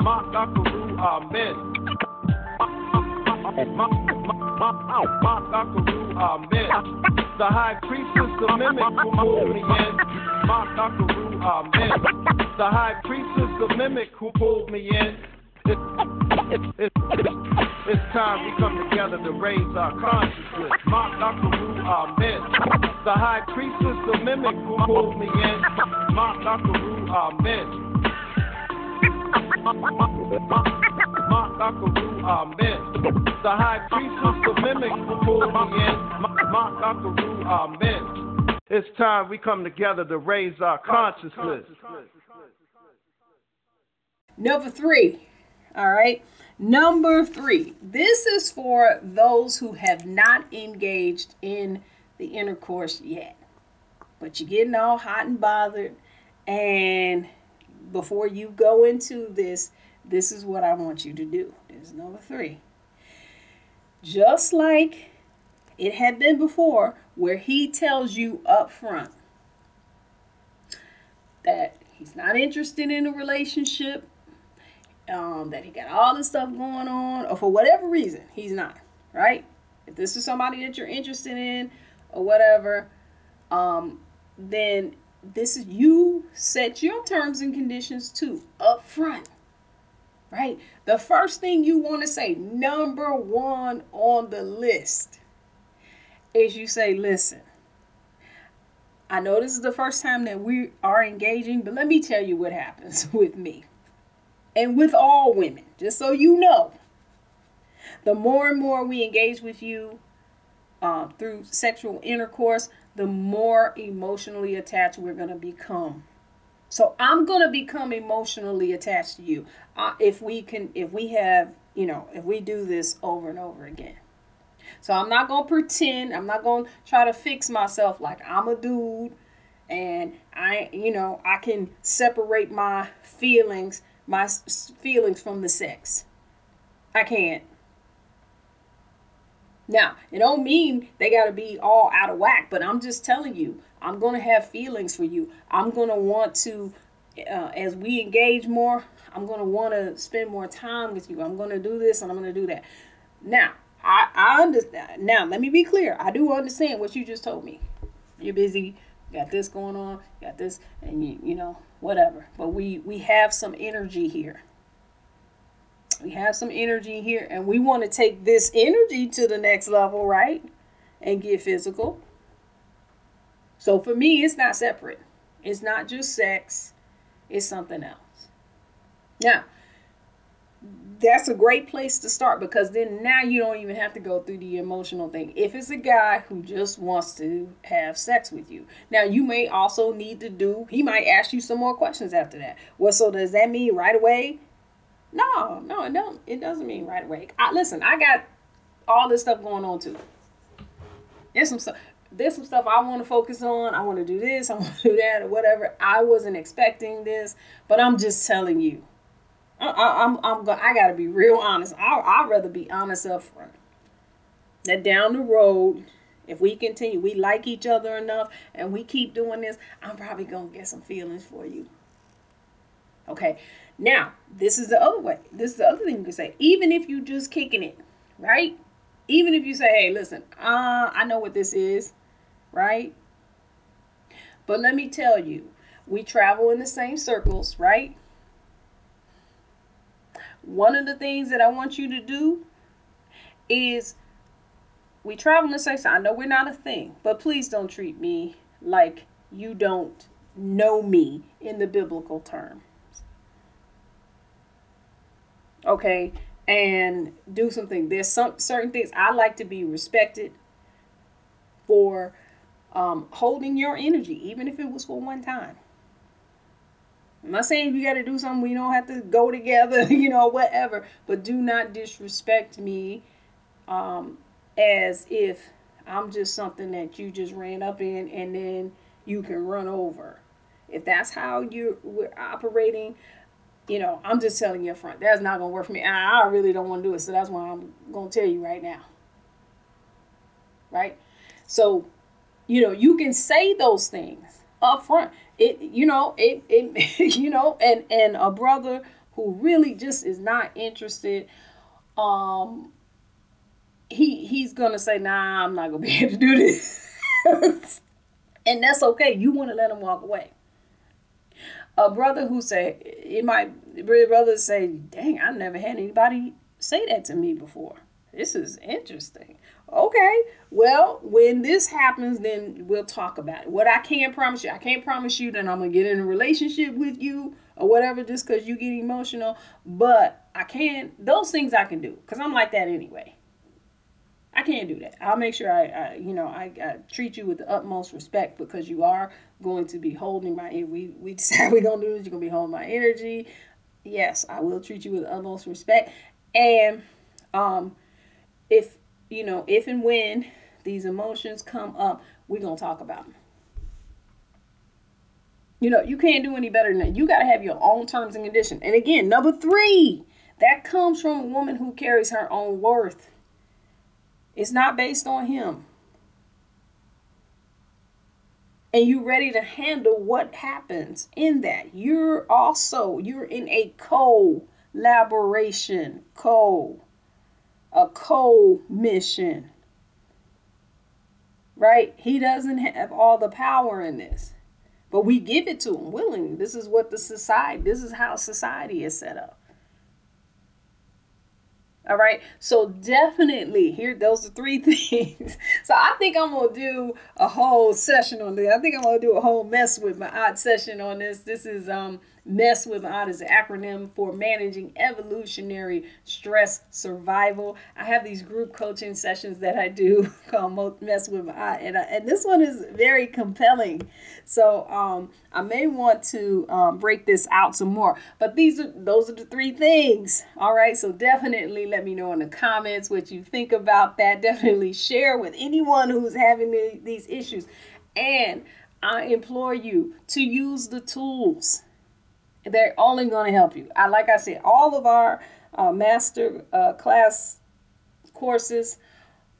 Maakheru Amen. Maakheru Amen. The high priestess, the mimic who pulled me in. Maakheru Amen. The high priestess, the mimic who pulled me in. It's, it's, it's time we come together to raise our consciousness. Maakheru Amen. The high priestess, the mimic who pulled me in. Makakaru Amen. The high priestess, the mimic Amen. It's time we come together to raise our consciousness. Number three. All right. Number three. This is for those who have not engaged in the intercourse yet. But you're getting all hot and bothered. And before you go into this, this is what I want you to do. This is number three. Just like it had been before, where he tells you up front that he's not interested in a relationship, um, that he got all this stuff going on, or for whatever reason, he's not, right? If this is somebody that you're interested in or whatever, um, then this is you set your terms and conditions too up front right? The first thing you want to say number one on the list is you say listen i know this is the first time that we are engaging but let me tell you what happens with me and with all women just so you know. The more and more we engage with you uh, through sexual intercourse the more emotionally attached we're going to become. So I'm going to become emotionally attached to you uh, if we can, if we have, you know, if we do this over and over again. So I'm not going to pretend, I'm not going to try to fix myself like I'm a dude and I, you know, I can separate my feelings, my feelings from the sex. I can't. Now, it don't mean they got to be all out of whack, but I'm just telling you, I'm going to have feelings for you. I'm going to want to, uh, as we engage more, I'm going to want to spend more time with you. I'm going to do this and I'm going to do that. Now, I, I understand. Now, let me be clear. I do understand what you just told me. You're busy, got this going on, got this, and you, you know, whatever. But we, we have some energy here. We have some energy here, and we want to take this energy to the next level, right? And get physical. So for me, it's not separate. It's not just sex, it's something else. Now, that's a great place to start because then now you don't even have to go through the emotional thing. If it's a guy who just wants to have sex with you, now you may also need to do, he might ask you some more questions after that. Well, so does that mean right away no, no, it don't. It doesn't mean right away. I listen. I got all this stuff going on too. There's some stuff. There's some stuff I want to focus on. I want to do this. I want to do that, or whatever. I wasn't expecting this, but I'm just telling you. I, I, I'm I'm go, I gotta be real honest. I I'd rather be honest up front. That down the road, if we continue, we like each other enough, and we keep doing this, I'm probably gonna get some feelings for you. Okay. Now, this is the other way. This is the other thing you can say. Even if you just kicking it, right? Even if you say, hey, listen, uh, I know what this is, right? But let me tell you, we travel in the same circles, right? One of the things that I want you to do is we travel in the same circles. I know we're not a thing, but please don't treat me like you don't know me in the biblical term okay, and do something. There's some certain things I like to be respected for um, holding your energy, even if it was for one time. I'm not saying you got to do something we don't have to go together, you know, whatever, but do not disrespect me um, as if I'm just something that you just ran up in and then you can run over. If that's how you're operating, you know, I'm just telling you up front, that's not gonna work for me. I really don't want to do it, so that's why I'm gonna tell you right now. Right? So, you know, you can say those things up front. It, you know, it, it, you know, and and a brother who really just is not interested, um, he he's gonna say, "Nah, I'm not gonna be able to do this," and that's okay. You want to let him walk away. A brother who say it might brother say, "Dang, I never had anybody say that to me before. This is interesting." Okay, well, when this happens, then we'll talk about it. What I can't promise you, I can't promise you that I'm gonna get in a relationship with you or whatever just because you get emotional. But I can those things I can do because I'm like that anyway. I can't do that. I'll make sure I, I you know, I, I, treat you with the utmost respect because you are going to be holding my. We we decide we're gonna do this. You're gonna be holding my energy. Yes, I will treat you with the utmost respect. And um, if you know, if and when these emotions come up, we're gonna talk about them. You know, you can't do any better than that. You gotta have your own terms and conditions. And again, number three, that comes from a woman who carries her own worth. It's not based on him. And you're ready to handle what happens in that. You're also, you're in a collaboration, co, a co-mission. Right? He doesn't have all the power in this. But we give it to him willingly. This is what the society, this is how society is set up. All right. So definitely here, those are three things. so I think I'm gonna do a whole session on this. I think I'm gonna do a whole mess with Ma'at session on this. This is um MESS with Ma'at is an acronym for Managing Evolutionary Stress Survival. I have these group coaching sessions that I do called MESS with Ma'at, and, and this one is very compelling. So um, I may want to um, break this out some more. But these are those are the three things. All right. So definitely let me know in the comments what you think about that. Definitely share with anyone who's having the, these issues. And I implore you to use the tools they're only going to help you. I like I said, all of our uh, master uh, class courses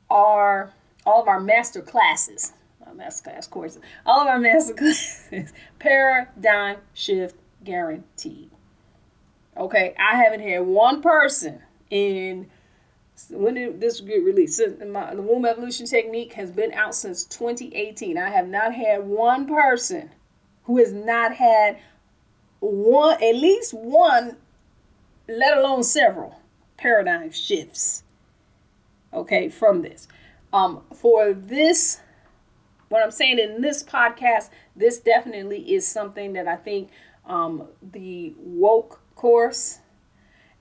are all of our master classes, uh, master class courses, all of our master classes, paradigm shift guaranteed. Okay, I haven't had one person in when did this get released? My, the womb evolution technique has been out since 2018. I have not had one person who has not had one, at least one, let alone several paradigm shifts. Okay, from this. Um, for this, what I'm saying in this podcast, this definitely is something that I think um, the woke course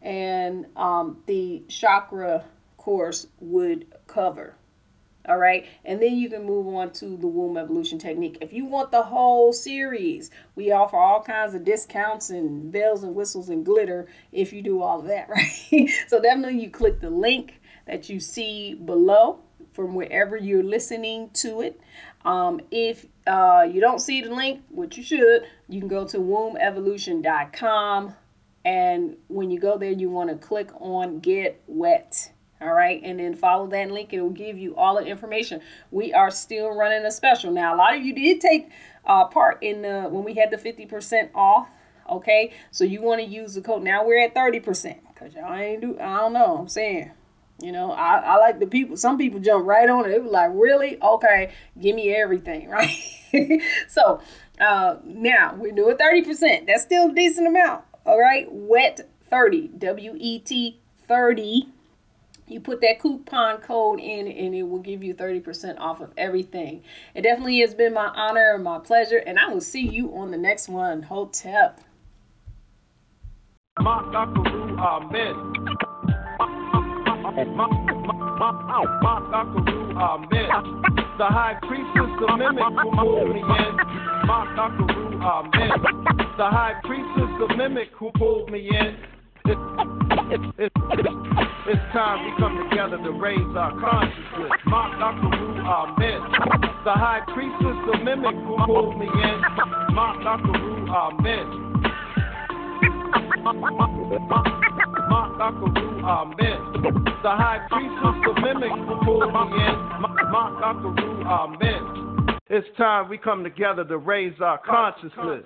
and um, the chakra course would cover. All right. And then you can move on to the womb evolution technique. If you want the whole series, we offer all kinds of discounts and bells and whistles and glitter if you do all of that, right? so definitely you click the link that you see below from wherever you're listening to it. Um, if uh, you don't see the link, which you should, you can go to wombevolution.com. And when you go there, you want to click on Get Wet all right, and then follow that link. It will give you all the information. We are still running a special now. A lot of you did take uh, part in the when we had the fifty percent off. Okay, so you want to use the code. Now we're at thirty percent because y'all ain't do. I don't know. I'm saying. You know, I, I like the people. Some people jump right on it. It was like, really? Okay, give me everything, right? so uh, now we're doing 30%. That's still a decent amount. All right, wet 30, W E T 30 you put that coupon code in and it will give you 30% off of everything. It definitely has been my honor and my pleasure, and I will see you on the next one. Hotep. The high mimic me in. The high mimic who pulled me in. It's, time we come together to raise our consciousness. Mark Akaru, Amen. The high priestess, the mimic who pulled me in. Mark. Mark Akaru, Amen. The high priestess, the mimic who pulled me in. Mark Akaru, Amen. It's time we come together to raise our consciousness.